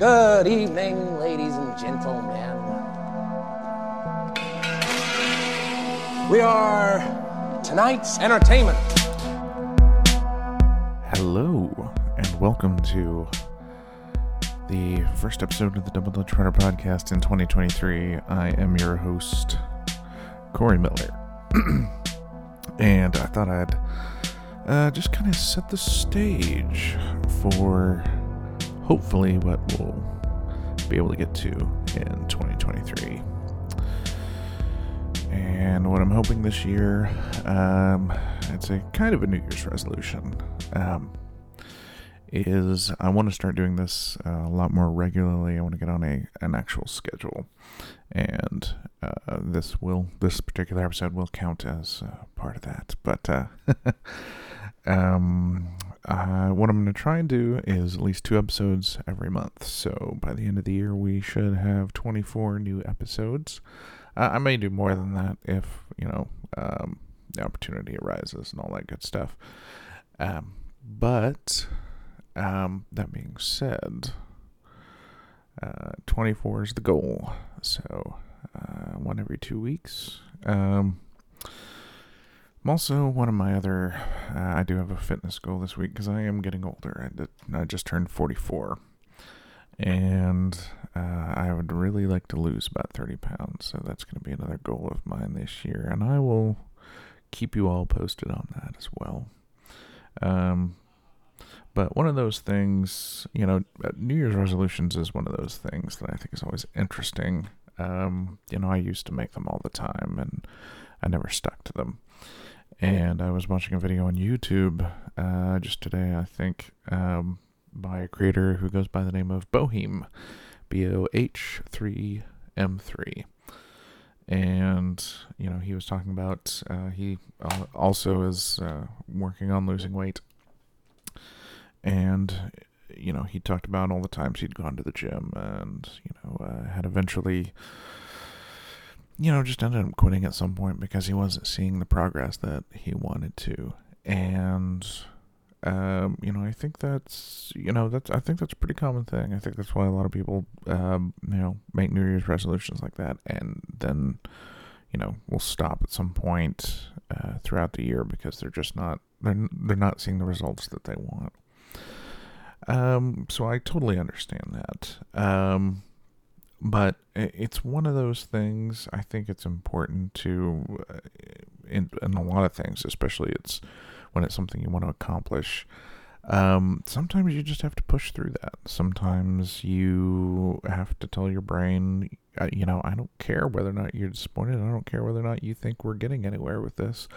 Good evening, ladies and gentlemen. We are tonight's entertainment. Hello, and welcome to the first episode of the Double Dutch Runner podcast in 2023. I am your host, Corey Miller. and I thought I'd uh, just kind of set the stage for hopefully what we'll be able to get to in 2023. And what I'm hoping this year, um, it's a kind of a New Year's resolution, um, is I want to start doing this uh, a lot more regularly. I want to get on a an actual schedule, and uh, this will this particular episode will count as uh, part of that. But uh, um, uh, what I'm going to try and do is at least two episodes every month. So by the end of the year, we should have 24 new episodes. Uh, I may do more than that if you know um, the opportunity arises and all that good stuff. Um, but um, that being said, uh, 24 is the goal. So uh, one every two weeks. Um, I'm also one of my other. Uh, I do have a fitness goal this week because I am getting older. I, did, I just turned 44, and uh, I would really like to lose about 30 pounds. So that's going to be another goal of mine this year, and I will keep you all posted on that as well. Um, but one of those things, you know, uh, New Year's resolutions is one of those things that I think is always interesting. Um, you know, I used to make them all the time, and I never stuck to them and I was watching a video on YouTube uh, just today, I think, um, by a creator who goes by the name of Bohem, B O H 3 M 3. And, you know, he was talking about, uh, he also is uh, working on losing weight. And, you know, he talked about all the times he'd gone to the gym and, you know, uh, had eventually you know, just ended up quitting at some point because he wasn't seeing the progress that he wanted to. And, um, you know, I think that's, you know, that's, I think that's a pretty common thing. I think that's why a lot of people, um, you know, make New Year's resolutions like that and then, you know, will stop at some point uh, throughout the year because they're just not, they're, they're not seeing the results that they want. Um, so I totally understand that. Um, but it's one of those things i think it's important to uh, in, in a lot of things especially it's when it's something you want to accomplish um, sometimes you just have to push through that. Sometimes you have to tell your brain you know i don't care whether or not you're disappointed i don't care whether or not you think we're getting anywhere with this.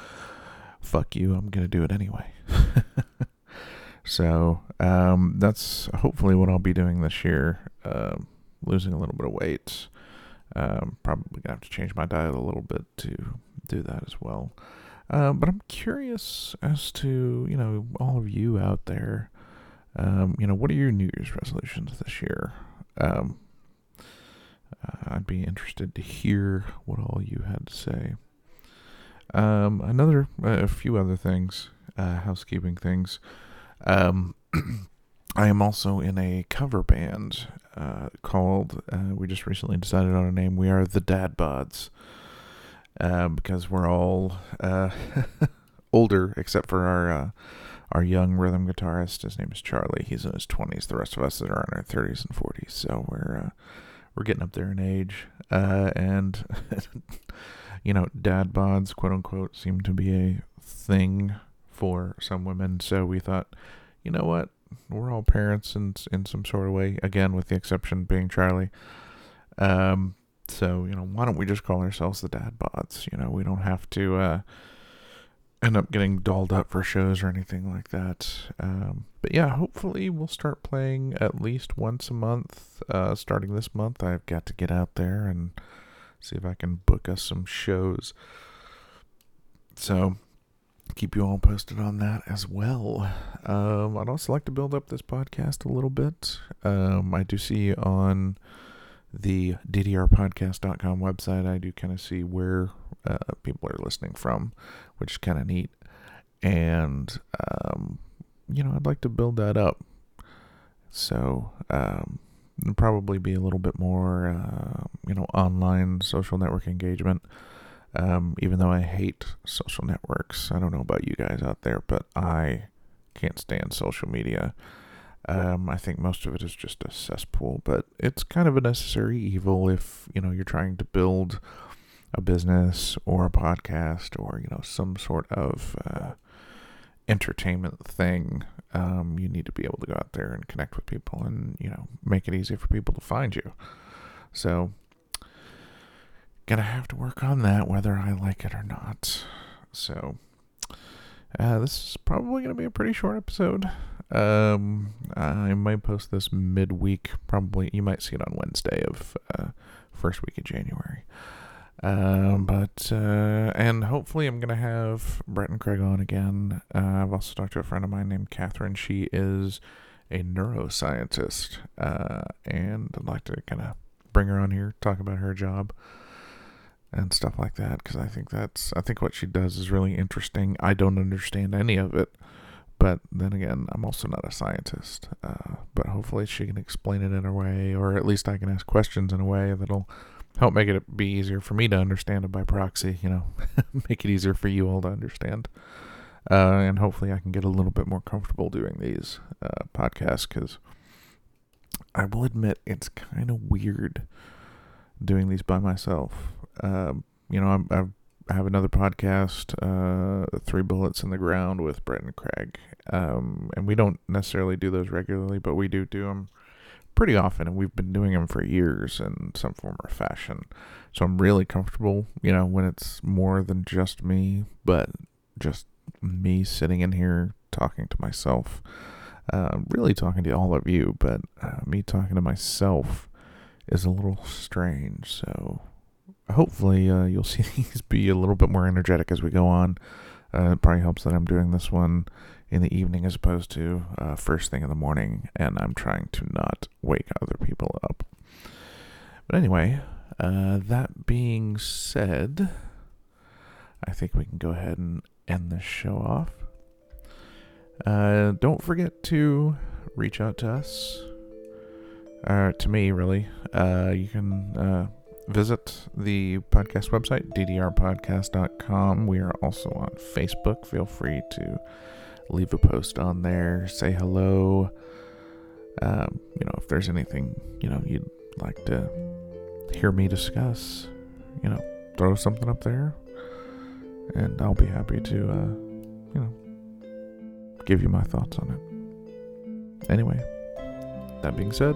Fuck you i'm gonna do it anyway. So um, that's hopefully what i'll be doing this year um, losing a little bit of weight. Um, probably gonna have to change my diet a little bit to do that as well. Um, but I'm curious as to you know all of you out there. Um, you know, what are your New Year's resolutions this year? Um, uh, I'd be interested to hear what all you had to say. Um, another, a few other things, uh, housekeeping things. I am also in a cover band uh, called, uh, we just recently decided on a name. We are the Dad Bods. Uh, because we're all uh, older, except for our uh, our young rhythm guitarist. His name is Charlie. He's in his twenties. The rest of us are in our thirties and forties. So we're uh, we're getting up there in age, and you know, dad bods, quote unquote, seem to be a thing for some women. So we thought, you know what? We're all parents in in some sort of way. Again, with the exception being Charlie. Um, so you know, why don't we just call ourselves the Dad Bods? You know, we don't have to uh, end up getting dolled up for shows or anything like that. Um, but yeah, hopefully we'll start playing at least once a month. Uh, starting this month, I've got to get out there and see if I can book us some shows. So keep you all posted on that as well. Um, I'd also like to build up this podcast a little bit. Um, I do see on the ddrpodcast.com website, I do kind of see where uh, people are listening from, which is kind of neat. And, um, you know, I'd like to build that up. So, um, probably be a little bit more, uh, you know, online social network engagement. Um, even though I hate social networks, I don't know about you guys out there, but I can't stand social media. Um, I think most of it is just a cesspool, but it's kind of a necessary evil if you know you're trying to build a business or a podcast or you know some sort of uh, entertainment thing. Um, you need to be able to go out there and connect with people and you know make it easy for people to find you. So gonna have to work on that whether I like it or not. So uh, this is probably gonna be a pretty short episode. Um, I might post this midweek. Probably you might see it on Wednesday of uh, first week of January. Um, but uh, and hopefully I'm gonna have Brett and Craig on again. Uh, I've also talked to a friend of mine named Catherine. She is a neuroscientist, uh, and I'd like to kind of bring her on here, talk about her job and stuff like that, because I think that's I think what she does is really interesting. I don't understand any of it, but then again, I'm also not a scientist. Uh, but hopefully she can explain it in a way, or at least I can ask questions in a way that'll help make it be easier for me to understand it by proxy, you know, make it easier for you all to understand. Uh, and hopefully I can get a little bit more comfortable doing these uh, podcasts because I will admit it's kind of weird doing these by myself. Um, you know, I'm, I've, I have another podcast, uh, Three Bullets in the Ground with Brett and Craig. Um, and we don't necessarily do those regularly, but we do do them pretty often, and we've been doing them for years in some form or fashion. So I'm really comfortable, you know, when it's more than just me, but just me sitting in here talking to myself. Uh, really talking to all of you, but uh, me talking to myself is a little strange. So hopefully uh, you'll see these be a little bit more energetic as we go on. Uh, it probably helps that I'm doing this one in the evening as opposed to uh, first thing in the morning, and I'm trying to not wake other people up. But anyway, uh, that being said, I think we can go ahead and end this show off. Uh, don't forget to reach out to us, uh, to me, really. Uh, you can uh, visit the podcast website, ddrpodcast.com. We are also on Facebook. Feel free to leave a post on there, say hello. Um, you know, if there's anything, you know, you'd like to hear me discuss, you know, throw something up there. And I'll be happy to, uh, you know, give you my thoughts on it. Anyway, that being said,